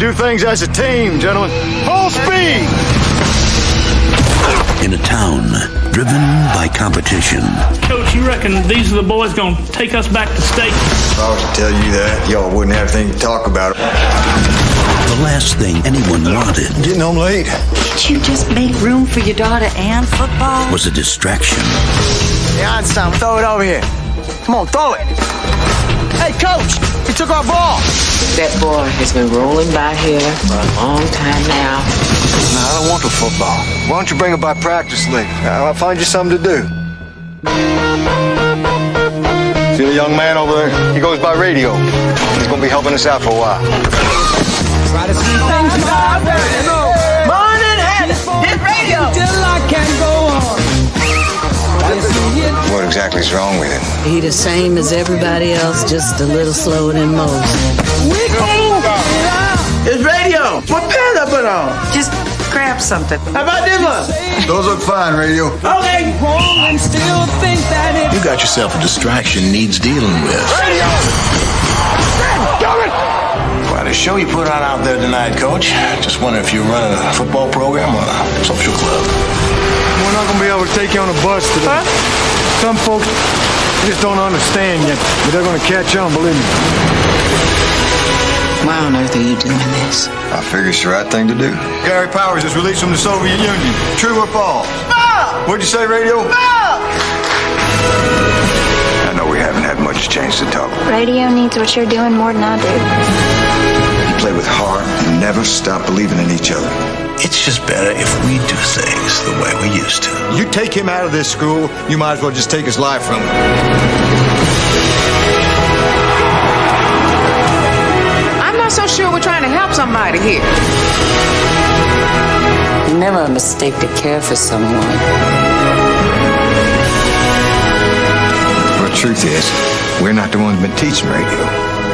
do things as a team, gentlemen. Full speed! In a town driven by competition, Coach, you reckon these are the boys going to take us back to state? If I was to tell you that, y'all wouldn't have anything to talk about. the last thing anyone wanted Getting home late. Can't you just make room for your daughter and football? was a distraction. Hey, Einstein, throw it over here. Come on, throw it. Hey, coach, he took our ball. That boy has been rolling by here for a long time now. No, I don't want the football. Why don't you bring it by practice league? I'll find you something to do. See the young man over there? He goes by radio. He's gonna be helping us out for a while. What exactly is wrong with it? He the same as everybody else, just a little slower than most. It's radio. What pants I put on? Just grab something. How about this one? Those look fine, radio. Okay. You got yourself a distraction needs dealing with. Radio. Quite a show you put on out there tonight, Coach. Just wonder if you're running a football program or a social club. We're not gonna be able to take you on a bus today. Some folks just don't understand yet, but they're gonna catch on, believe me. Why on earth are you doing this? I figure it's the right thing to do. Gary Powers is released from the Soviet Union. True or false? What'd you say, radio? I know we haven't had much chance to talk. Radio needs what you're doing more than I do. You play with heart and never stop believing in each other. It's just better if we do things the way we used to. You take him out of this school, you might as well just take his life from him. I'm not so sure we're trying to help somebody here. Never a mistake to care for someone. Well, the truth is, we're not the ones been teaching radio.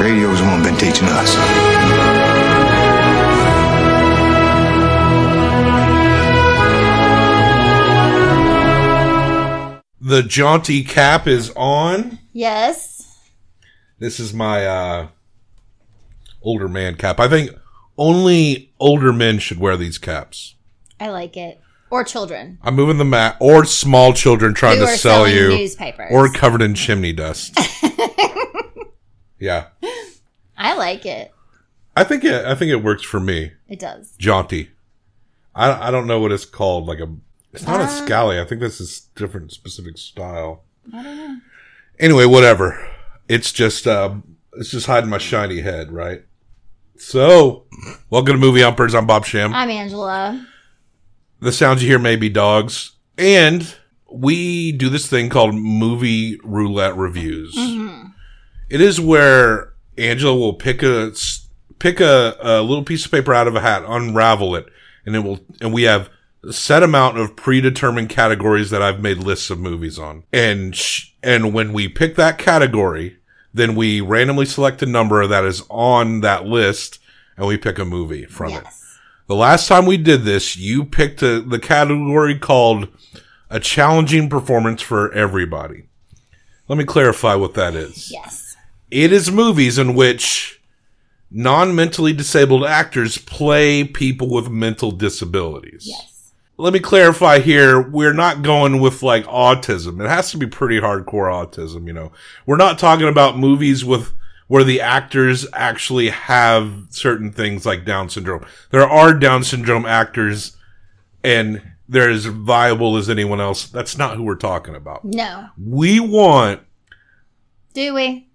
Radio's the one been teaching us. The jaunty cap is on. Yes. This is my uh older man cap. I think only older men should wear these caps. I like it. Or children. I'm moving the mat or small children trying Who to sell you newspapers. or covered in chimney dust. yeah. I like it. I think it I think it works for me. It does. Jaunty. I I don't know what it's called like a it's not a Uh, scally. I think this is different specific style. I don't know. Anyway, whatever. It's just uh it's just hiding my shiny head, right? So, welcome to Movie Humpers. I'm Bob Sham. I'm Angela. the sounds you hear may be dogs. And we do this thing called movie roulette reviews. It is where Angela will pick a pick a, a little piece of paper out of a hat, unravel it, and it will and we have a set amount of predetermined categories that I've made lists of movies on. And sh- and when we pick that category, then we randomly select a number that is on that list and we pick a movie from it. The last time we did this, you picked a, the category called a challenging performance for everybody. Let me clarify what that is. Yes. It is movies in which non-mentally disabled actors play people with mental disabilities. Yes. Let me clarify here. We're not going with like autism. It has to be pretty hardcore autism, you know. We're not talking about movies with where the actors actually have certain things like Down syndrome. There are Down syndrome actors and they're as viable as anyone else. That's not who we're talking about. No. We want, Do we?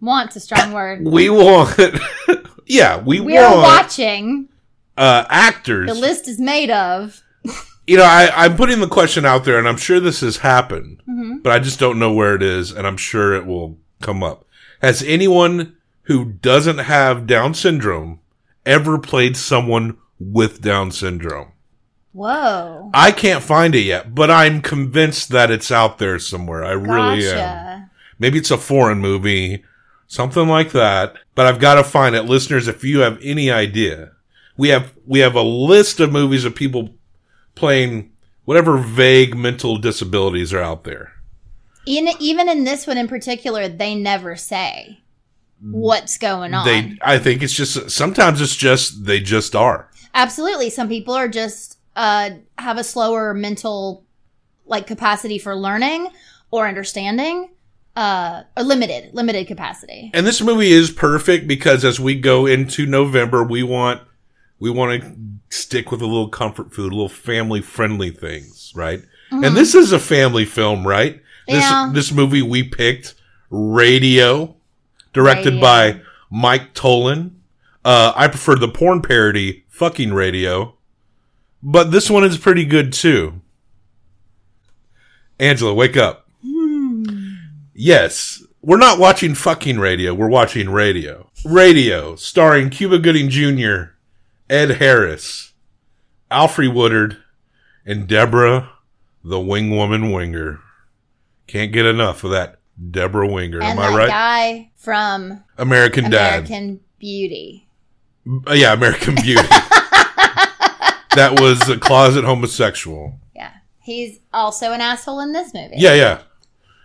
Want's a strong word. we want, yeah, we want, We are watching. uh, actors. The list is made of. you know, I, I'm putting the question out there, and I'm sure this has happened, Mm-hmm. but I just don't know where it is, and I'm sure it will come up. Has anyone who doesn't have Down syndrome ever played someone with Down syndrome? Whoa. I can't find it yet, but I'm convinced that it's out there somewhere. I really am. Maybe it's a foreign movie, something like that. But I've got to find it, listeners. If you have any idea, we have we have a list of movies of people playing whatever vague mental disabilities are out there. In, even in this one in particular, they never say. what's going on. They, I think it's just sometimes it's just they just are. Absolutely. Some people are just uh have a slower mental like capacity for learning or understanding. Uh or limited, limited capacity. And this movie is perfect because as we go into November, we want we want to stick with a little comfort food, a little family friendly things, right? And this is a family film, right? This Yeah. this movie we picked Radio, directed Radio. by Mike Tollin. Uh, I prefer the porn parody "Fucking Radio," but this one is pretty good too. Angela, wake up. Yes, we're not watching fucking radio. We're watching radio. Radio, starring Cuba Gooding Jr., Ed Harris, Alfre Woodard, and Deborah, the Wing Woman Winger. Can't get enough of that Deborah Winger. and Am I right? guy from American Dad. American Beauty. Uh, yeah, American Beauty. that was a closet homosexual. Yeah. He's also an asshole in this movie. Yeah, yeah.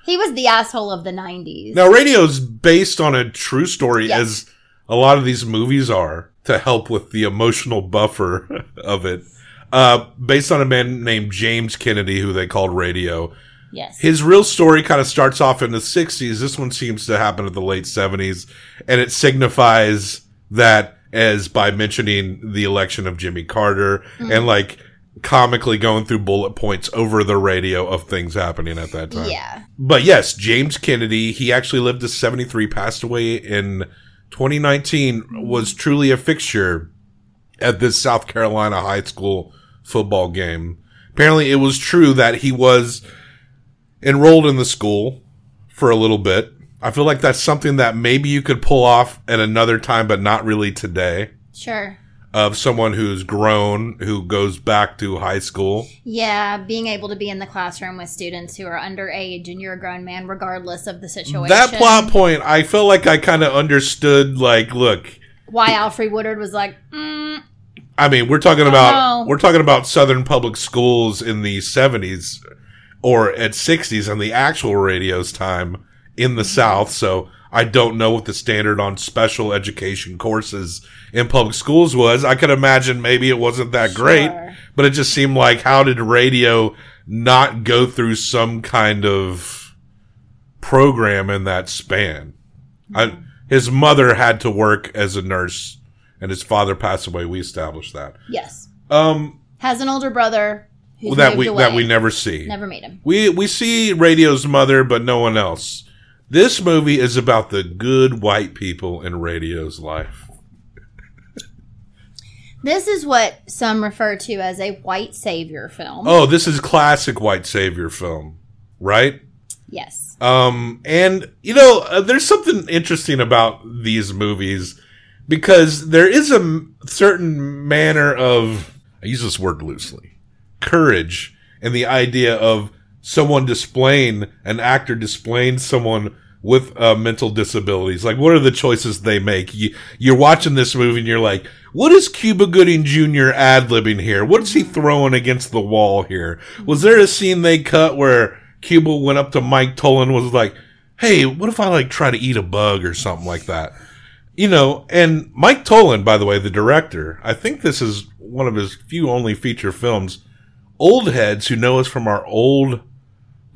He was the asshole of the 90s. Now, radio's based on a true story, Yes. as a lot of these movies are, to help with the emotional buffer of it. Uh, based on a man named James Kennedy, who they called Radio. Yes. His real story kind of starts off in the 60s. This one seems to happen in the late 70s. And it signifies that as by mentioning the election of Jimmy Carter and like comically going through bullet points over the radio of things happening at that time. yeah. But yes, James Kennedy, he actually lived to 73, passed away in 2019, was truly a fixture at this South Carolina high school football game. Apparently, it was true that he was enrolled in the school for a little bit. I feel like that's something that maybe you could pull off at another time, but not really today. Sure. Of someone who's grown, who goes back to high school. Yeah, being able to be in the classroom with students who are underage and you're a grown man, regardless of the situation. That plot point, I felt like I kind of understood. Like, look, Why Alfred Woodard was like, mm, I mean, we're talking about no. we're talking about Southern public schools in the seventies or at sixties and the actual radio's time in the South. So I don't know what the standard on special education courses in public schools was. I could imagine maybe it wasn't that great, but it just seemed like how did radio not go through some kind of program in that span? I, his mother had to work as a nurse and his father passed away. We established that. yes. Um, Has an older brother who's that we away. that we never see. Never meet him. We we see radio's mother, but no one else. This movie is about the good white people in radio's life. This is what some refer to as a white savior film. Oh, this is classic white savior film, right? Yes. Um, and you know, uh, there's something interesting about these movies because there is a m- certain manner of I use this word loosely, courage, and the idea of someone displaying an actor displaying someone with uh, mental disabilities. Like, what are the choices they make? You, you're watching this movie and you're like, what is Cuba Gooding Jr. ad libbing here? What is he throwing against the wall here? Was there a scene they cut where Cuba went up to Mike Tollin was like, hey, what if I like try to eat a bug or something like that? You know, and Mike Tollin, by the way, the director, I think this is one of his few only feature films. Old heads who know us from our old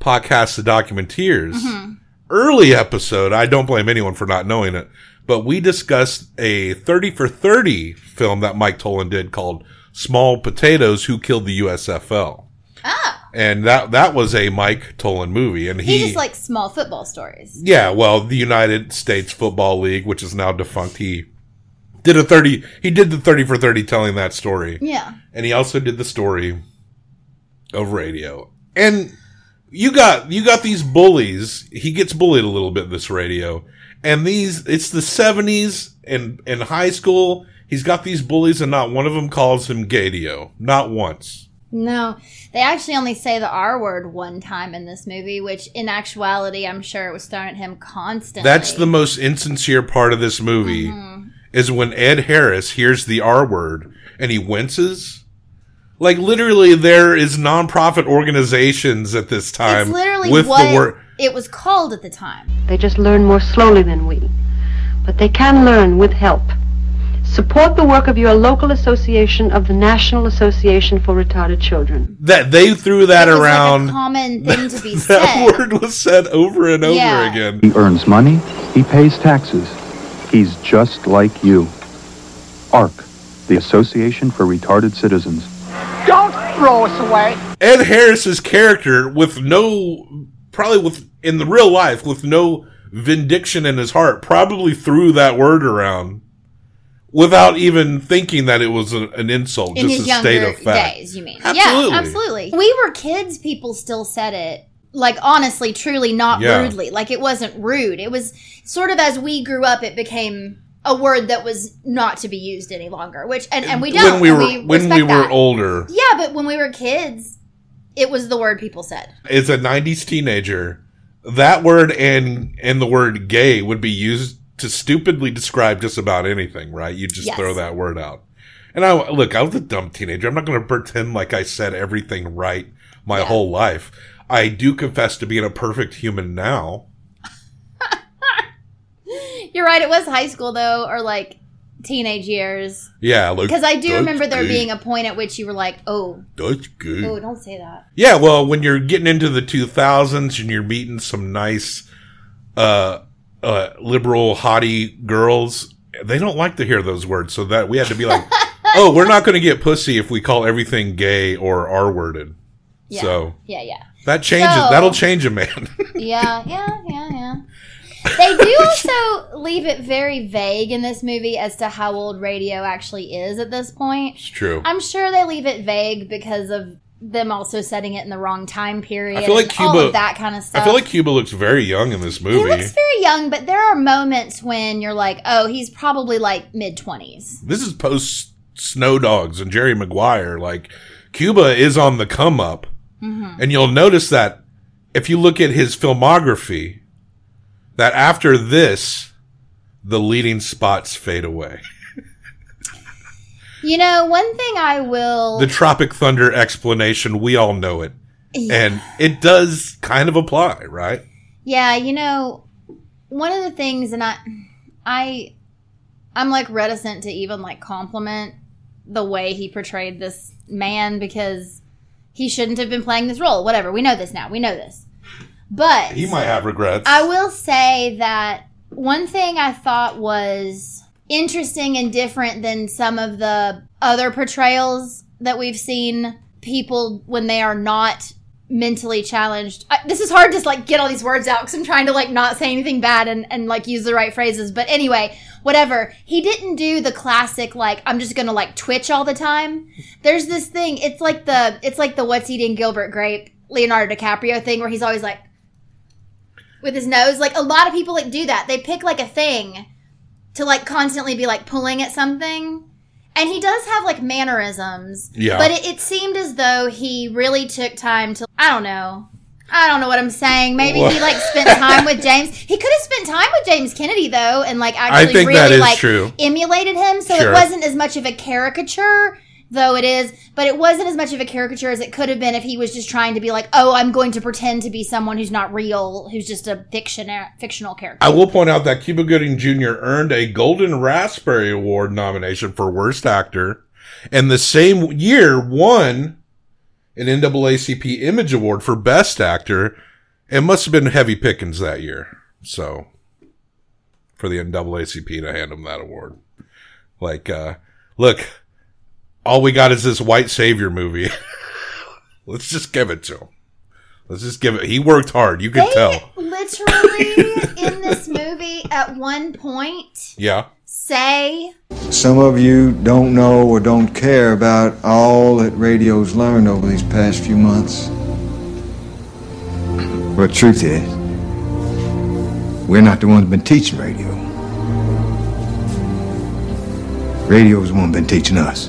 podcast, The Documenteers, early episode, I don't blame anyone for not knowing it, but we discussed a 30 for 30 film that Mike Tollin did called Small Potatoes Who Killed the USFL. Ah. And that that was a Mike Tollin movie, and He, he, just likes small football stories. yeah, well, the United States Football League, which is now defunct, he did a thirty. He did the thirty for thirty, telling that story, Yeah. and he also did the story of radio. And you got you got these bullies. He gets bullied a little bit in this radio, and these it's the seventies and in high school. He's got these bullies, and not one of them calls him Gadio. Not once. No, they actually only say the R word one time in this movie, which in actuality, I'm sure it was thrown at him constantly. That's the most insincere part of this movie mm-hmm. is when Ed Harris hears the R word and he winces. Like literally, there is nonprofit organizations at this time It's literally with what the word. it was called at the time. They just learn more slowly than we. but they can learn with help. Support the work of your local association of the National Association for Retarded Children. That they threw that It was around. like a common thing to be that said. word was said over and over Yeah. again. He earns money, he pays taxes. He's just like you. ARC, the Association for Retarded Citizens. Don't throw us away. Ed Harris's character with no probably with in the real life with no vindication in his heart probably threw that word around without even thinking that it was a, an insult in just his a state of fact days, you mean? Absolutely. Yeah, absolutely. We were kids. People still said it, like honestly, truly, not Yeah. rudely. Like it wasn't rude. It was sort of as we grew up, it became a word that was not to be used any longer. Which and, and we don't. when we were when we were that. older Yeah, but when we were kids, it was the word people said. as a 90s teenager that word and and the word gay would be used to stupidly describe just about anything right you just Yes. throw that word out and i look i was a dumb teenager i'm not going to pretend like i said everything right my whole life i do confess to being a perfect human now You're right. It was high school though, or like teenage years. yeah like, Because I do remember there gay. being a point at which you were like, "Oh, that's good oh, don't say that." Yeah, well, when you're getting into the 2000s and you're meeting some nice, uh, uh, liberal, haughty girls, they don't like to hear those words. So that we had to be like, oh, we're not going to get pussy if we call everything gay or R worded. Yeah. So Yeah, yeah. that changes. So- that'll change a man. yeah, yeah, yeah, yeah. They do also leave it very vague in this movie as to how old radio actually is at this point. it's true. I'm sure they leave it vague because of them also setting it in the wrong time period. I feel like and all Cuba. of that kind of stuff. I feel like Cuba looks very young in this movie. he looks very young, but there are moments when you're like, oh, he's probably like mid twenties. this is post Snow Dogs and Jerry Maguire. Like Cuba is on the come up, Mm-hmm. and you'll notice that if you look at his filmography, that after this, the leading spots fade away. You know, one thing I will. The Tropic Thunder explanation, we all know it, Yeah. and it does kind of apply, right? Yeah, you know, one of the things, and I, I, I'm like reticent to even like compliment the way he portrayed this man because he shouldn't have been playing this role. Whatever, we know this now. We know this, but He might have regrets. I will say that one thing I thought was interesting and different than some of the other portrayals that we've seen people when they are not mentally challenged. I, this is hard to like get all these words out because I'm trying to like not say anything bad and, and like use the right phrases. But anyway, whatever. He didn't do the classic like I'm just gonna like twitch all the time. There's this thing. It's like the it's like the what's eating Gilbert Grape Leonardo DiCaprio thing where he's always like with his nose. Like a lot of people like do that. They pick like a thing to like constantly be like pulling at something. And he does have like mannerisms. Yeah. But it, it seemed as though he really took time to I don't know. I don't know what I'm saying. Maybe he like spent time with James. He could have spent time with James Kennedy though, and like actually really like true. emulated him. So Sure. it wasn't as much of a caricature, though it is. But it wasn't as much of a caricature as it could have been if he was just trying to be like, oh, I'm going to pretend to be someone who's not real, who's just a fiction fictional character. I will point out that Cuba Gooding Jr. earned a Golden Raspberry Award nomination for Worst Actor, and the same year won an NAACP Image Award for Best Actor. It must have been heavy pickings that year. So, for the NAACP to hand him that award, like, uh, look, all we got is this white savior movie. Let's just give it to him. Let's just give it. He worked hard. You could They tell. literally in this movie at one point Yeah. say Some of you don't know or don't care about all that radio's learned over these past few months. But truth is, we're not the ones been teaching radio. Radio's the one been teaching us.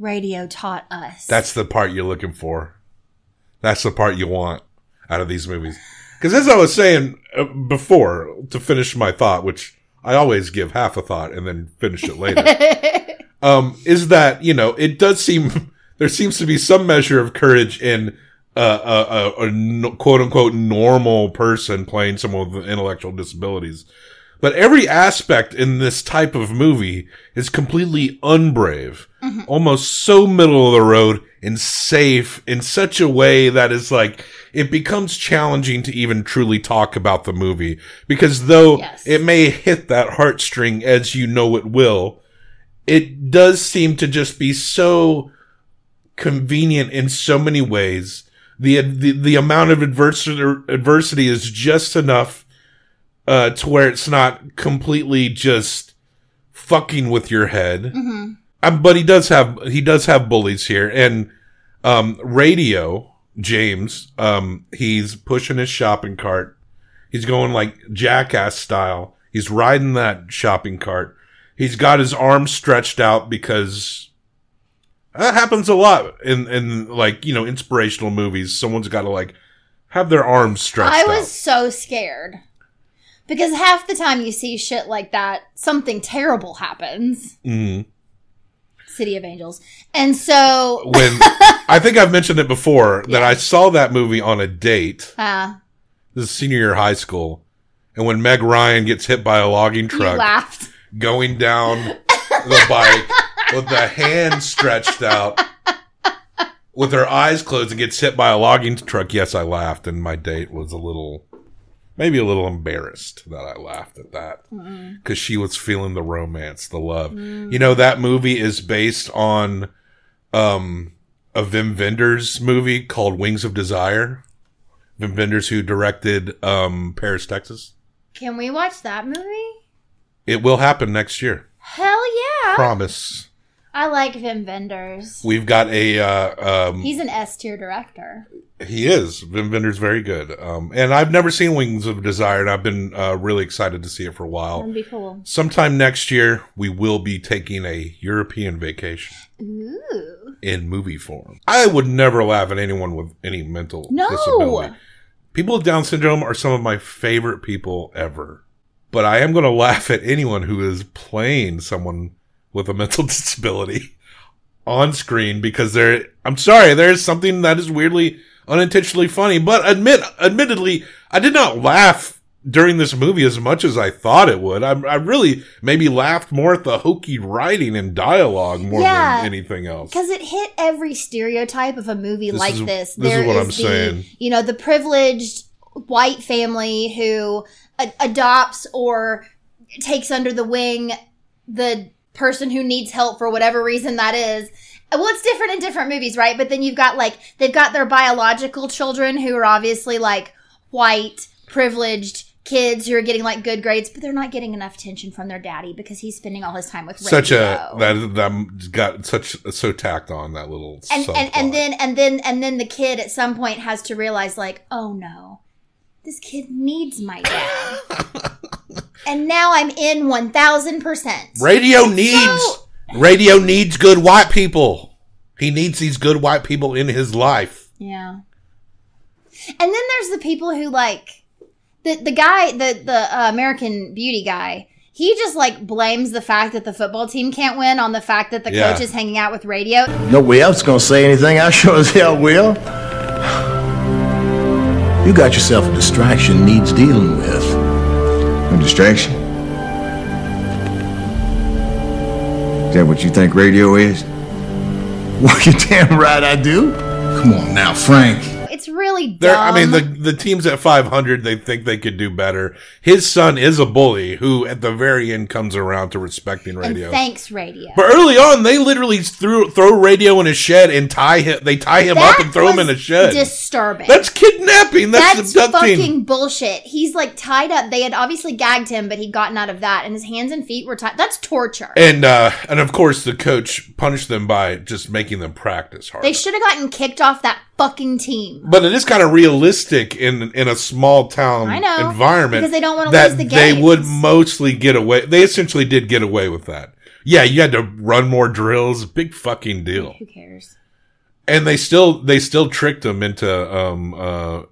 Radio taught us. That's the part you're looking for. That's the part you want out of these movies. Because as I was saying uh, before, to finish my thought, which I always give half a thought and then finish it later, um, is that you know it does seem there seems to be some measure of courage in uh, a, a, a quote unquote normal person playing someone with intellectual disabilities. But every aspect in this type of movie is completely unbrave, Mm-hmm. almost so middle of the road and safe in such a way that is like, it becomes challenging to even truly talk about the movie because though Yes. it may hit that heartstring as you know it will, it does seem to just be so convenient in so many ways. The, the, the amount of adversity, adversity is just enough, uh, to where it's not completely just fucking with your head. Mm-hmm. Um, but he does have, he does have bullies here and, um, radio, James, um, he's pushing his shopping cart. He's going like jackass style. He's riding that shopping cart. He's got his arms stretched out because that happens a lot in, in like, you know, inspirational movies. Someone's got to like have their arms stretched I out. was so scared because half the time you see shit like that, something terrible happens. Mhm. City of Angels, and so When I think I've mentioned it before that I saw that movie on a date. uh, This is senior year of high school. And when Meg Ryan gets hit by a logging you truck laughed. going down the bike with the hand stretched out with her eyes closed and gets hit by a logging truck. Yes, I laughed and my date was a little maybe a little embarrassed that I laughed at that because she was feeling the romance, the love. You know, that movie is based on um, a Wim Wenders movie called Wings of Desire. Wim Wenders, who directed um, Paris, Texas. Can we watch that movie? It will happen next year. Hell yeah! Promise. I like Wim Wenders. We've got a. Uh, um, He's an S tier director. he is. Wim Wenders very good. Um, and I've never seen Wings of Desire, and I've been uh, really excited to see it for a while. That'd be cool. Sometime next year, we will be taking a European vacation Ooh. in movie form. I would never laugh at anyone with any mental No. disability. People with Down syndrome are some of my favorite people ever. But I am going to laugh at anyone who is playing someone with a mental disability on screen because there, I'm sorry, there is something that is weirdly unintentionally funny. But admit, admittedly, I did not laugh during this movie as much as I thought it would. I, I really maybe laughed more at the hokey writing and dialogue more Yeah. than anything else. Because it hit every stereotype of a movie This like is- this. this is There what I'm the, saying. You know, the privileged white family who a- adopts or takes under the wing the person who needs help for whatever reason that is. Well, it's different in different movies, right? But then you've got like, they've got their biological children who are obviously like white, privileged kids who are getting like good grades, but they're not getting enough attention from their daddy because he's spending all his time with such radio a that that got such so tacked on that little and and, and then and then and then the kid at some point has to realize like oh no this kid needs my dad and now i'm in 1000% radio needs radio needs good white people. He needs these good white people in his life. yeah and then there's the people who like the the guy the the uh, american beauty guy he just like blames the fact that the football team can't win on the fact that the Yeah. coach is hanging out with radio Nobody else gonna say anything. I sure as hell will. You got yourself a distraction needs dealing with. A distraction? Is that what you think radio is? Well, you damn right I do. Come on now, Frank. Really dumb. There, I mean, the the teams at 500, they think they could do better. His son is a bully who, at the very end, comes around to respecting and radio. thanks radio but early on, they literally threw throw radio in a shed and tie him. They tie him up and throw him in a shed. disturbing That's kidnapping. That's, That's fucking bullshit. He's like tied up. They had obviously gagged him, but he'd gotten out of that, and his hands and feet were tied. That's torture. And uh, and of course, the coach punished them by just making them practice hard. They should have gotten kicked off that fucking team. But it is kind of realistic in in a small town I know, environment because they don't wanna lose the game. they would mostly get away. They essentially did get away with that. Yeah, you had to run more drills. Big fucking deal. Who cares? And they still they still tricked them into um uh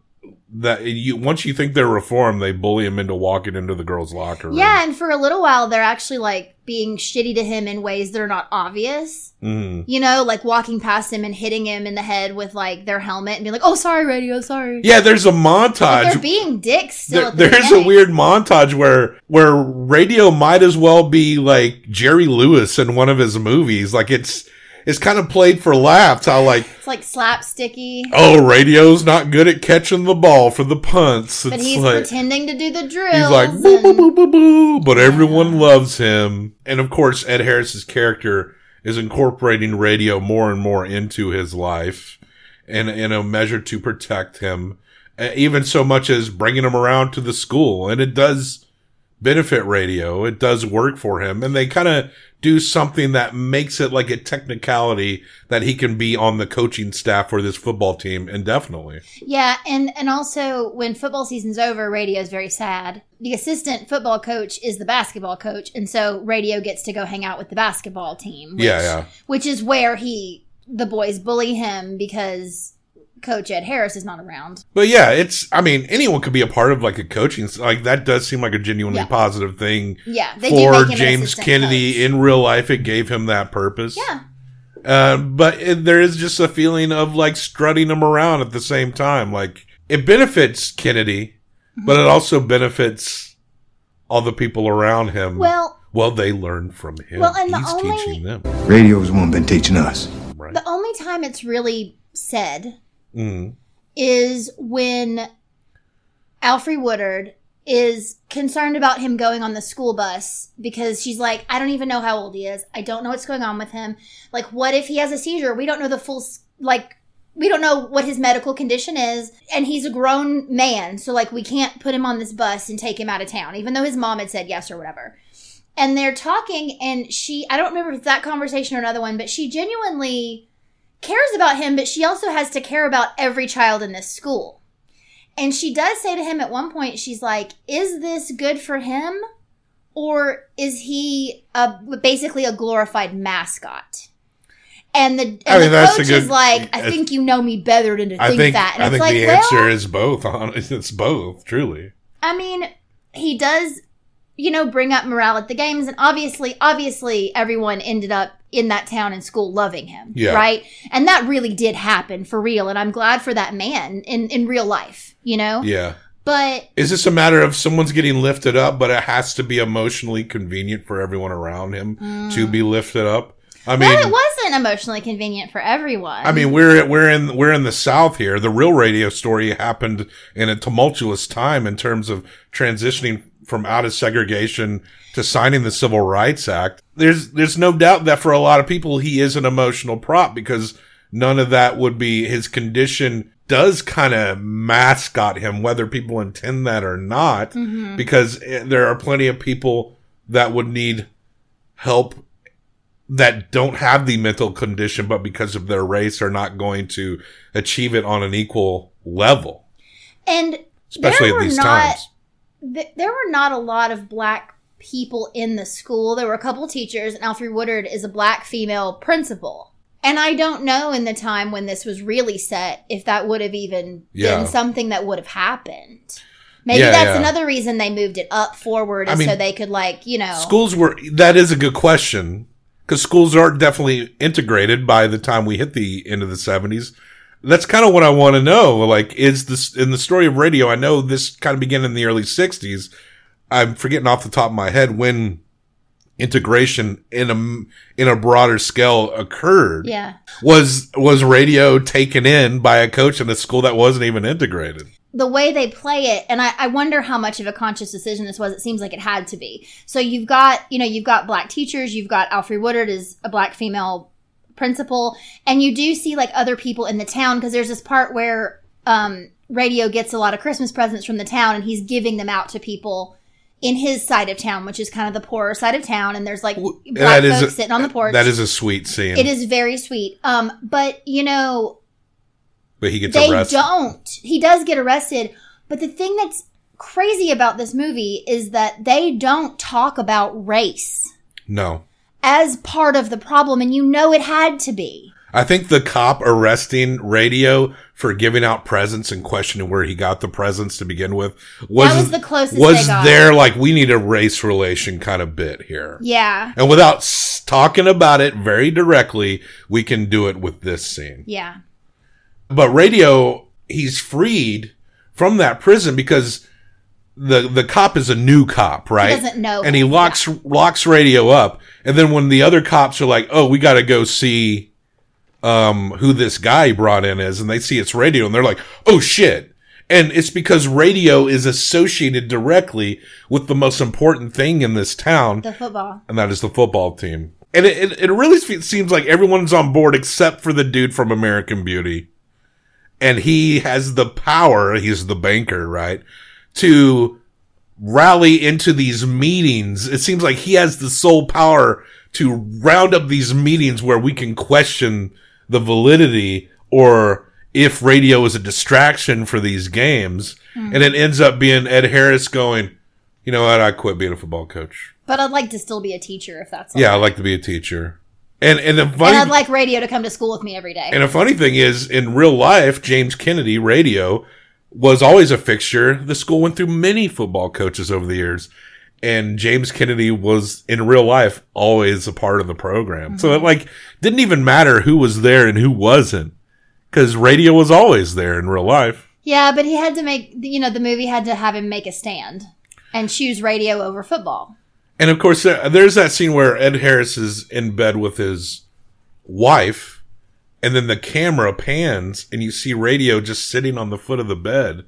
that you once you think they're reformed, they bully him into walking into the girls' locker room. Yeah, and for a little while, they're actually like being shitty to him in ways that are not obvious. Mhm. You know, like walking past him and hitting him in the head with like their helmet and being like, "Oh, sorry, radio, sorry." Yeah, there's a But montage. they're being dicks still. There- the there's a weird montage where where radio might as well be like Jerry Lewis in one of his movies. Like it's it's kind of played for laughs. How like It's like slapsticky. oh, radio's not good at catching the ball for the punts. but he's like pretending to do the drills. he's like boo boo boo boo boo, but everyone loves him. And of course, Ed Harris's character is incorporating radio more and more into his life, and in a measure to protect him, even so much as bringing him around to the school, and it does benefit radio. It does work for him, and they kind of do something that makes it like a technicality that he can be on the coaching staff for this football team indefinitely. Yeah, and and also when football season's over, radio is very sad. The assistant football coach is the basketball coach, and so radio gets to go hang out with the basketball team. Which, Yeah, yeah. Which is where he the boys bully him because Coach Ed Harris is not around. But yeah, it's, I mean, anyone could be a part of like a coaching, like that does seem like a genuinely Yeah. positive thing. Yeah, they do for make him James assistant Kennedy in real life, it gave him that purpose. Yeah. Uh, but it, there is just a feeling of like strutting him around at the same time. Like it benefits Kennedy, but Mm-hmm. it also benefits all the people around him. Well- well, they learn from him. Well, and the He's only- teaching them. Radio's one been teaching us. The only time it's really said Mm. is when Alfre Woodard is concerned about him going on the school bus because she's like, I don't even know how old he is. I don't know what's going on with him. Like, what if he has a seizure? We don't know the full, like, we don't know what his medical condition is. And he's a grown man. So, like, we can't put him on this bus and take him out of town, even though his mom had said yes or whatever. And they're talking, and she, I don't remember if it's that conversation or another one, but she genuinely cares about him, but she also has to care about every child in this school. And she does say to him at one point, she's like, Is this good for him? Or is he a, basically a glorified mascot? And the, and I mean, the coach good- is like, I I- think you know me better than to I think think, that. And I it's think like, the well, answer is both. It's both, truly. I mean, he does, you know, bring up morale at the games, and obviously, obviously, everyone ended up in that town and school loving him, Yeah. right? And that really did happen for real, and I'm glad for that man in in real life, you know. Yeah. But Is this a matter of someone's getting lifted up, but it has to be emotionally convenient for everyone around him to be mm. lifted up? I mean, well, it wasn't emotionally convenient for everyone. I mean, we're we're in we're in the South here. The real radio story happened in a tumultuous time in terms of transitioning from out of segregation to signing the Civil Rights Act. There's there's no doubt that for a lot of people he is an emotional prop because none of that would be his condition does kind of mascot him whether people intend that or not Mhm. because eh, there are plenty of people that would need help that don't have the mental condition, but because of their race are not going to achieve it on an equal level. and Especially at these not, times. Th- there were not a lot of black people in the school. There were a couple teachers, and Alfred Woodard is a black female principal. And I don't know in the time when this was really set if that would have even Yeah. been something that would have happened. Maybe Yeah, that's yeah. another reason they moved it up forward, I mean, so they could like you know Schools were, that is a good question. Because schools are definitely integrated by the time we hit the end of the 70s. That's kind of what I want to know. Like, is this, in the story of radio, I know this kind of began in the early 60s. I'm forgetting off the top of my head when integration in a, in a broader scale occurred. yeah. Was, was radio taken in by a coach in a school that wasn't even integrated? the way they play it, and I, I wonder how much of a conscious decision this was. It seems like it had to be. So you've got, you know, you've got black teachers, you've got Alfred Woodard is a black female principal, and you do see like other people in the town because there's this part where um, radio gets a lot of Christmas presents from the town, and he's giving them out to people in his side of town, which is kind of the poorer side of town, and there's like black folks a- sitting on the porch. That is a sweet scene. It is very sweet. Um, but you know, But he gets they arrested. don't. He does get arrested. But the thing that's crazy about this movie is that they don't talk about race No. As part of the problem, and you know it had to be. I think the cop arresting Radio for giving out presents and questioning where he got the presents to begin with was, was the closest was there like we need a race relation kind of bit here. Yeah. And without s- talking about it very directly, we can do it with this scene. Yeah. But Radio, he's freed from that prison because the the cop is a new cop, right? doesn't know and he locks locks Radio up. And then when the other cops are like, "Oh, we got to go see um who this guy brought in is," and they see it's Radio, and they're like, "Oh shit." And it's because radio is associated directly with the most important thing in this town The football. and that is the football team. And it, it, it really seems like everyone's on board except for the dude from American Beauty. And he has the power, he's the banker, right? To rally into these meetings. It seems like he has the sole power to round up these meetings where we can question the validity or if radio is a distraction for these games. Mhm. And it ends up being Ed Harris going, you know what? I quit being a football coach. But I'd like to still be a teacher if that's Yeah, I like to be a teacher. And and the funny and I'd like radio to come to school with me every day. and a funny thing is, in real life, James Kennedy radio was always a fixture. The school went through many football coaches over the years, and James Kennedy was in real life always a part of the program. So it like didn't even matter who was there and who wasn't, because radio was always there in real life. yeah, but he had to make, you know, the movie had to have him make a stand and choose radio over football. And of course, uh, there's that scene where Ed Harris is in bed with his wife, and then the camera pans, and you see Radio just sitting on the foot of the bed,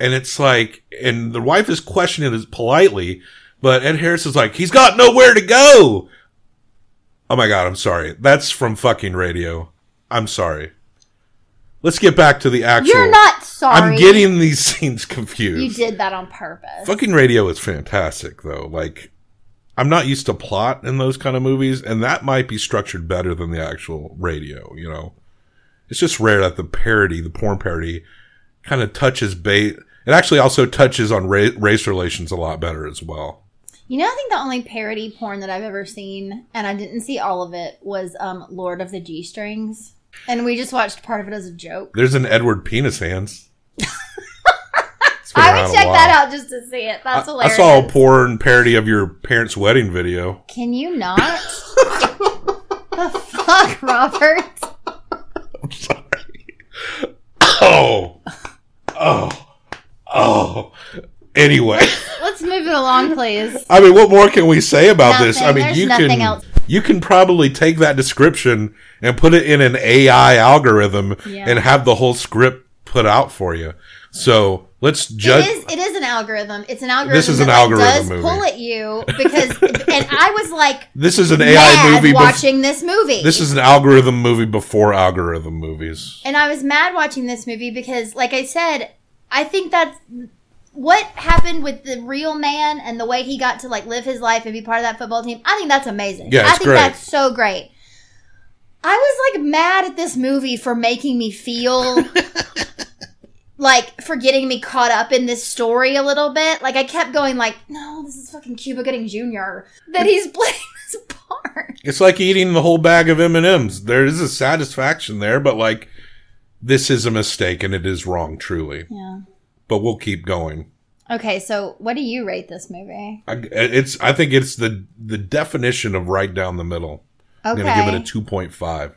and it's like, and the wife is questioning it politely, but Ed Harris is like, "He's got nowhere to go." Oh my god, I'm sorry. That's from fucking Radio. I'm sorry. Let's get back to the actual. You're not sorry. I'm getting these scenes confused. You did that on purpose. Fucking radio is fantastic though. Like I'm not used to plot in those kind of movies, and that might be structured better than the actual radio, you know. It's just rare that the parody, the porn parody, kind of touches bait. It actually also touches on ra- race relations a lot better as well. You know, I think the only parody porn that I've ever seen, and I didn't see all of it, was um, Lord of the G Strings. And we just watched part of it as a joke. There's an Edward Penis Hands. I would check that out just to see it. That's I hilarious. I saw a porn parody of your parents' wedding video. Can you not? the fuck, Robert? I'm sorry. Oh, oh, oh. Anyway. Let's move it along, please. I mean, what more can we say about this? I mean, There's you nothing can else. you can probably take that description and put it in an AI algorithm Yeah. and have the whole script put out for you. So let's judge. It is. It is an algorithm. It's an algorithm. This is an that, algorithm does movie. pull at you because, and I was like, This is an AI mad movie. bef- watching this movie. this is an algorithm movie before algorithm movies. And I was mad watching this movie because, like I said, I think that's what happened with the real man and the way he got to like live his life and be part of that football team. I think that's amazing. Yeah, I think great. that's so great. I was like mad at this movie for making me feel like for getting me caught up in this story a little bit. Like I kept going like, no, this is fucking Cuba Gooding Jr. that he's playing this part. It's like eating the whole bag of M and M's. There is a satisfaction there, but like this is a mistake and it is wrong, truly. Yeah. But we'll keep going. Okay, so what do you rate this movie? I, it's. I think it's the the definition of right down the middle. Okay. I'm gonna give it a two point five.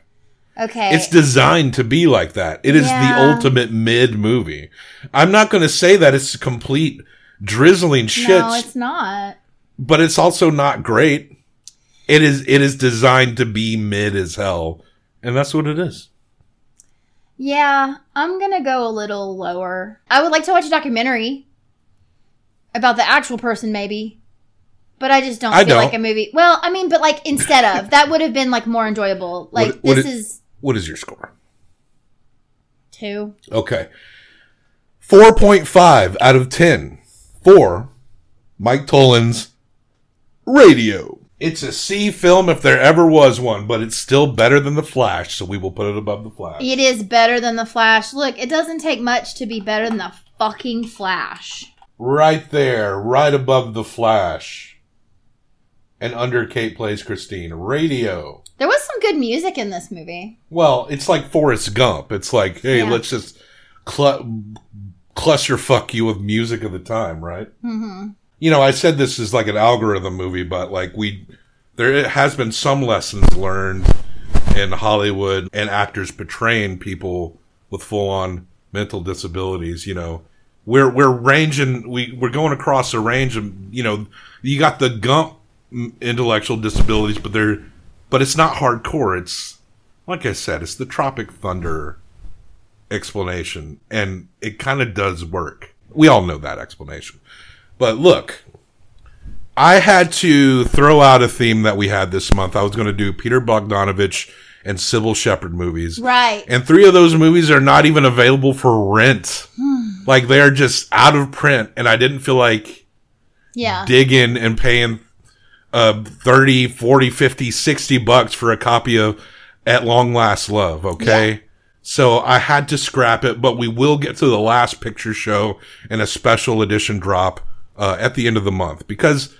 Okay. It's designed to be like that. It is the ultimate mid movie. I'm not going to say that it's complete drizzling shit, No, it's not. but it's also not great. It is. It is designed to be mid as hell, and that's what it is. Yeah, I'm gonna go a little lower. I would like to watch a documentary about the actual person, maybe. But I just don't I feel don't. like a movie. Well, I mean, but like instead of that would have been like more enjoyable. Like what this i- is What is your score? two. Okay. 4.5 out of 10 for Mike Tollin's Radio. It's a C film if there ever was one, but it's still better than The Flash, so we will put it above The Flash. It is better than the Flash. Look, it doesn't take much to be better than the fucking Flash. Right there, right above The Flash. And under Kate Plays Christine. Radio. There was some good music in this movie. Well, it's like Forrest Gump. It's like, hey, Yeah. let's just cl- cluster fuck you with music of the time, right? Mm-hmm. You know, I said this is like an algorithm movie, but like we, there has been some lessons learned in Hollywood and actors portraying people with full on mental disabilities. You know, we're we're ranging, we we're going across a range of, you know, you got the Gump intellectual disabilities, but they're, but it's not hardcore. It's like I said, it's the Tropic Thunder explanation, and it kind of does work. We all know that explanation. But look, I had to throw out a theme that we had this month. I was going to do Peter Bogdanovich and Cybill Shepherd movies. Right. And three of those movies are not even available for rent. Hmm. like they're just out of print, and I didn't feel like Yeah. digging and paying uh 30 40 50 60 bucks for a copy of at long last love okay? So i had to scrap it but we will get to the last picture show and a special edition drop uh, at the end of the month because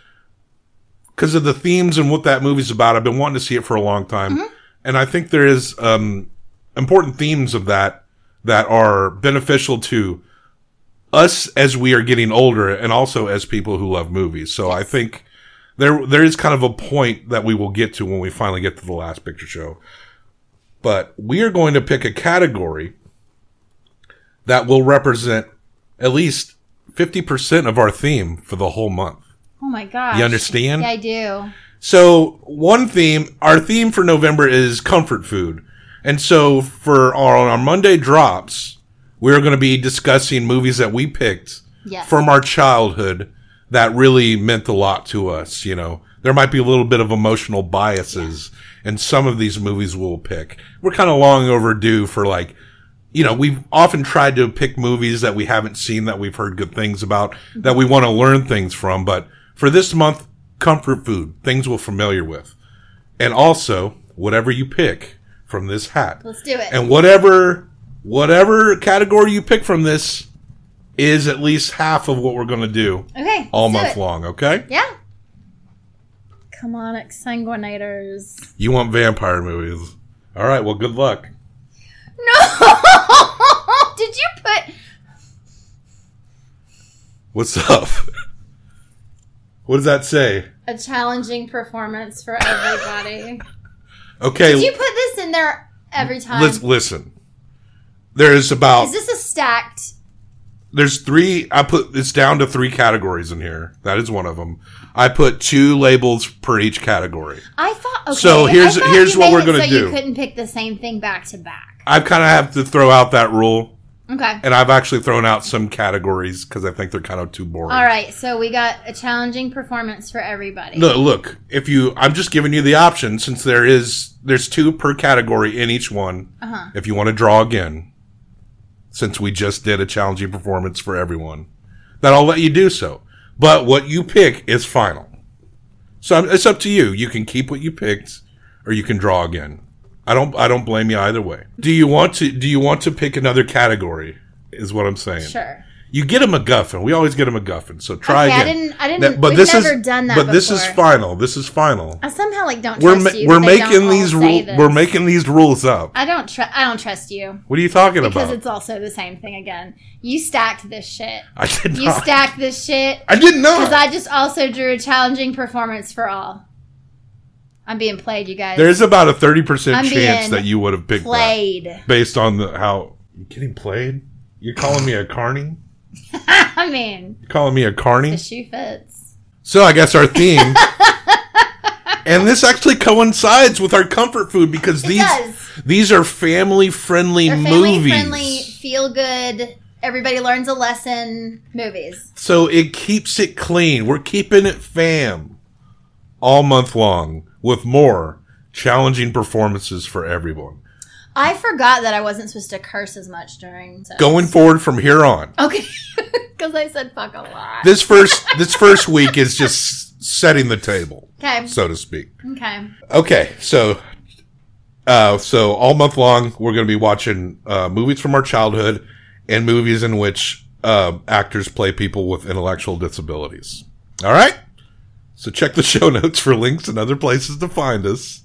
because of the themes and what that movie's about. I've been wanting to see it for a long time. And i think there is um important themes of that that are beneficial to us as we are getting older and also as people who love movies. So I think there there is kind of a point that we will get to when we finally get to the last picture show. But we are going to pick a category that will represent at least 50% of our theme for the whole month. Oh my gosh. You understand? Yeah, I do. So one theme, our theme for November is comfort food. And so for our, on our Monday drops, we're going to be discussing movies that we picked Yes. from our childhood that really meant a lot to us. You know, there might be a little bit of emotional biases in some of these movies we'll pick. We're kind of long overdue for like, you know, we've often tried to pick movies that we haven't seen that we've heard good things about that we want to learn things from. But for this month, comfort food, things we're familiar with. And also, whatever you pick from this hat. Let's do it. And whatever whatever category you pick from this is at least half of what we're going to do Okay. all month long, okay? Yeah. Come on, exsanguinators. You want vampire movies. All right, well good luck. No! Did you put. What's up? what does that say? A challenging performance for everybody. Okay, Did you put this in there every time? let's listen. There's about Is this a stacked? There's three i put it's down to three categories in here that is one of them i put two labels per each category I thought. Okay, So here's- here's what we're gonna so do. You couldn't pick the same thing back to back. i kind of have to throw out that rule Okay. and i've actually thrown out some categories because i think they're kind of too boring All right, so we got a challenging performance for everybody. no look if you i'm just giving you the option since there is there's two per category in each one Uh-huh. if you want to draw again since we just did a challenging performance for everyone then i'll let you do so. But what you pick is final. So it's up to you. You can keep what you picked or you can draw again. I don't i don't blame you either way. Do you want to do you want to pick another category is what i'm saying? Sure. You get a MacGuffin. We always get a MacGuffin. So try Okay, I didn't- I didn't- That- we've never done that But this is final. This is final. I somehow like don't We're trust ma- you. we're making these rules. We're making these rules up. I don't trust. I don't trust you. What are you talking Because about? Because it's also the same thing again. You stacked this shit. I did not. You stacked this shit. I did not. Know because I just also drew a challenging performance for all. I'm being played, you guys. There's about a thirty percent chance that you would have picked played. based on the how you getting played. You're calling me a carny? I mean, calling me a the carny? shoe fits. So I guess our theme, and this actually coincides with our comfort food because these does. these are family friendly family movies. friendly, feel good. Everybody learns a lesson. Movies. So it keeps it clean. We're keeping it fam all month long with more challenging performances for everyone. I forgot that I wasn't supposed to curse as much during. So. Going forward from here on. Okay, because I said fuck a lot. This first this first week is just setting the table, Okay. so to speak. Okay. Okay, so uh so all month long we're going to be watching uh movies from our childhood and movies in which uh actors play people with intellectual disabilities. All right? So check the show notes for links and other places to find us.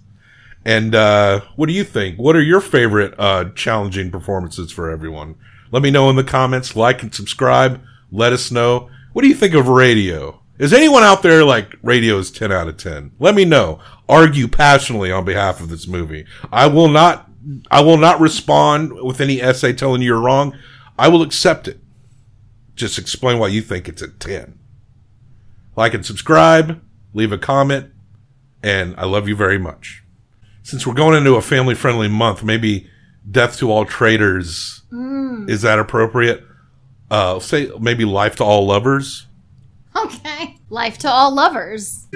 And uh, what do you think? What are your favorite uh, challenging performances for everyone? Let me know in the comments. Like and subscribe. Let us know. What do you think of radio? Is anyone out there like radio is 10 out of 10? Let me know. Argue passionately on behalf of this movie. I will not I will not respond with any essay telling you you're wrong. I will accept it. Just explain why you think it's a 10. Like and subscribe, leave a comment, and I love you very much. Since we're going into a family friendly month, maybe Death to All Traitors Mm. is that appropriate? Uh, say maybe Life to All Lovers. Okay. Life to all lovers.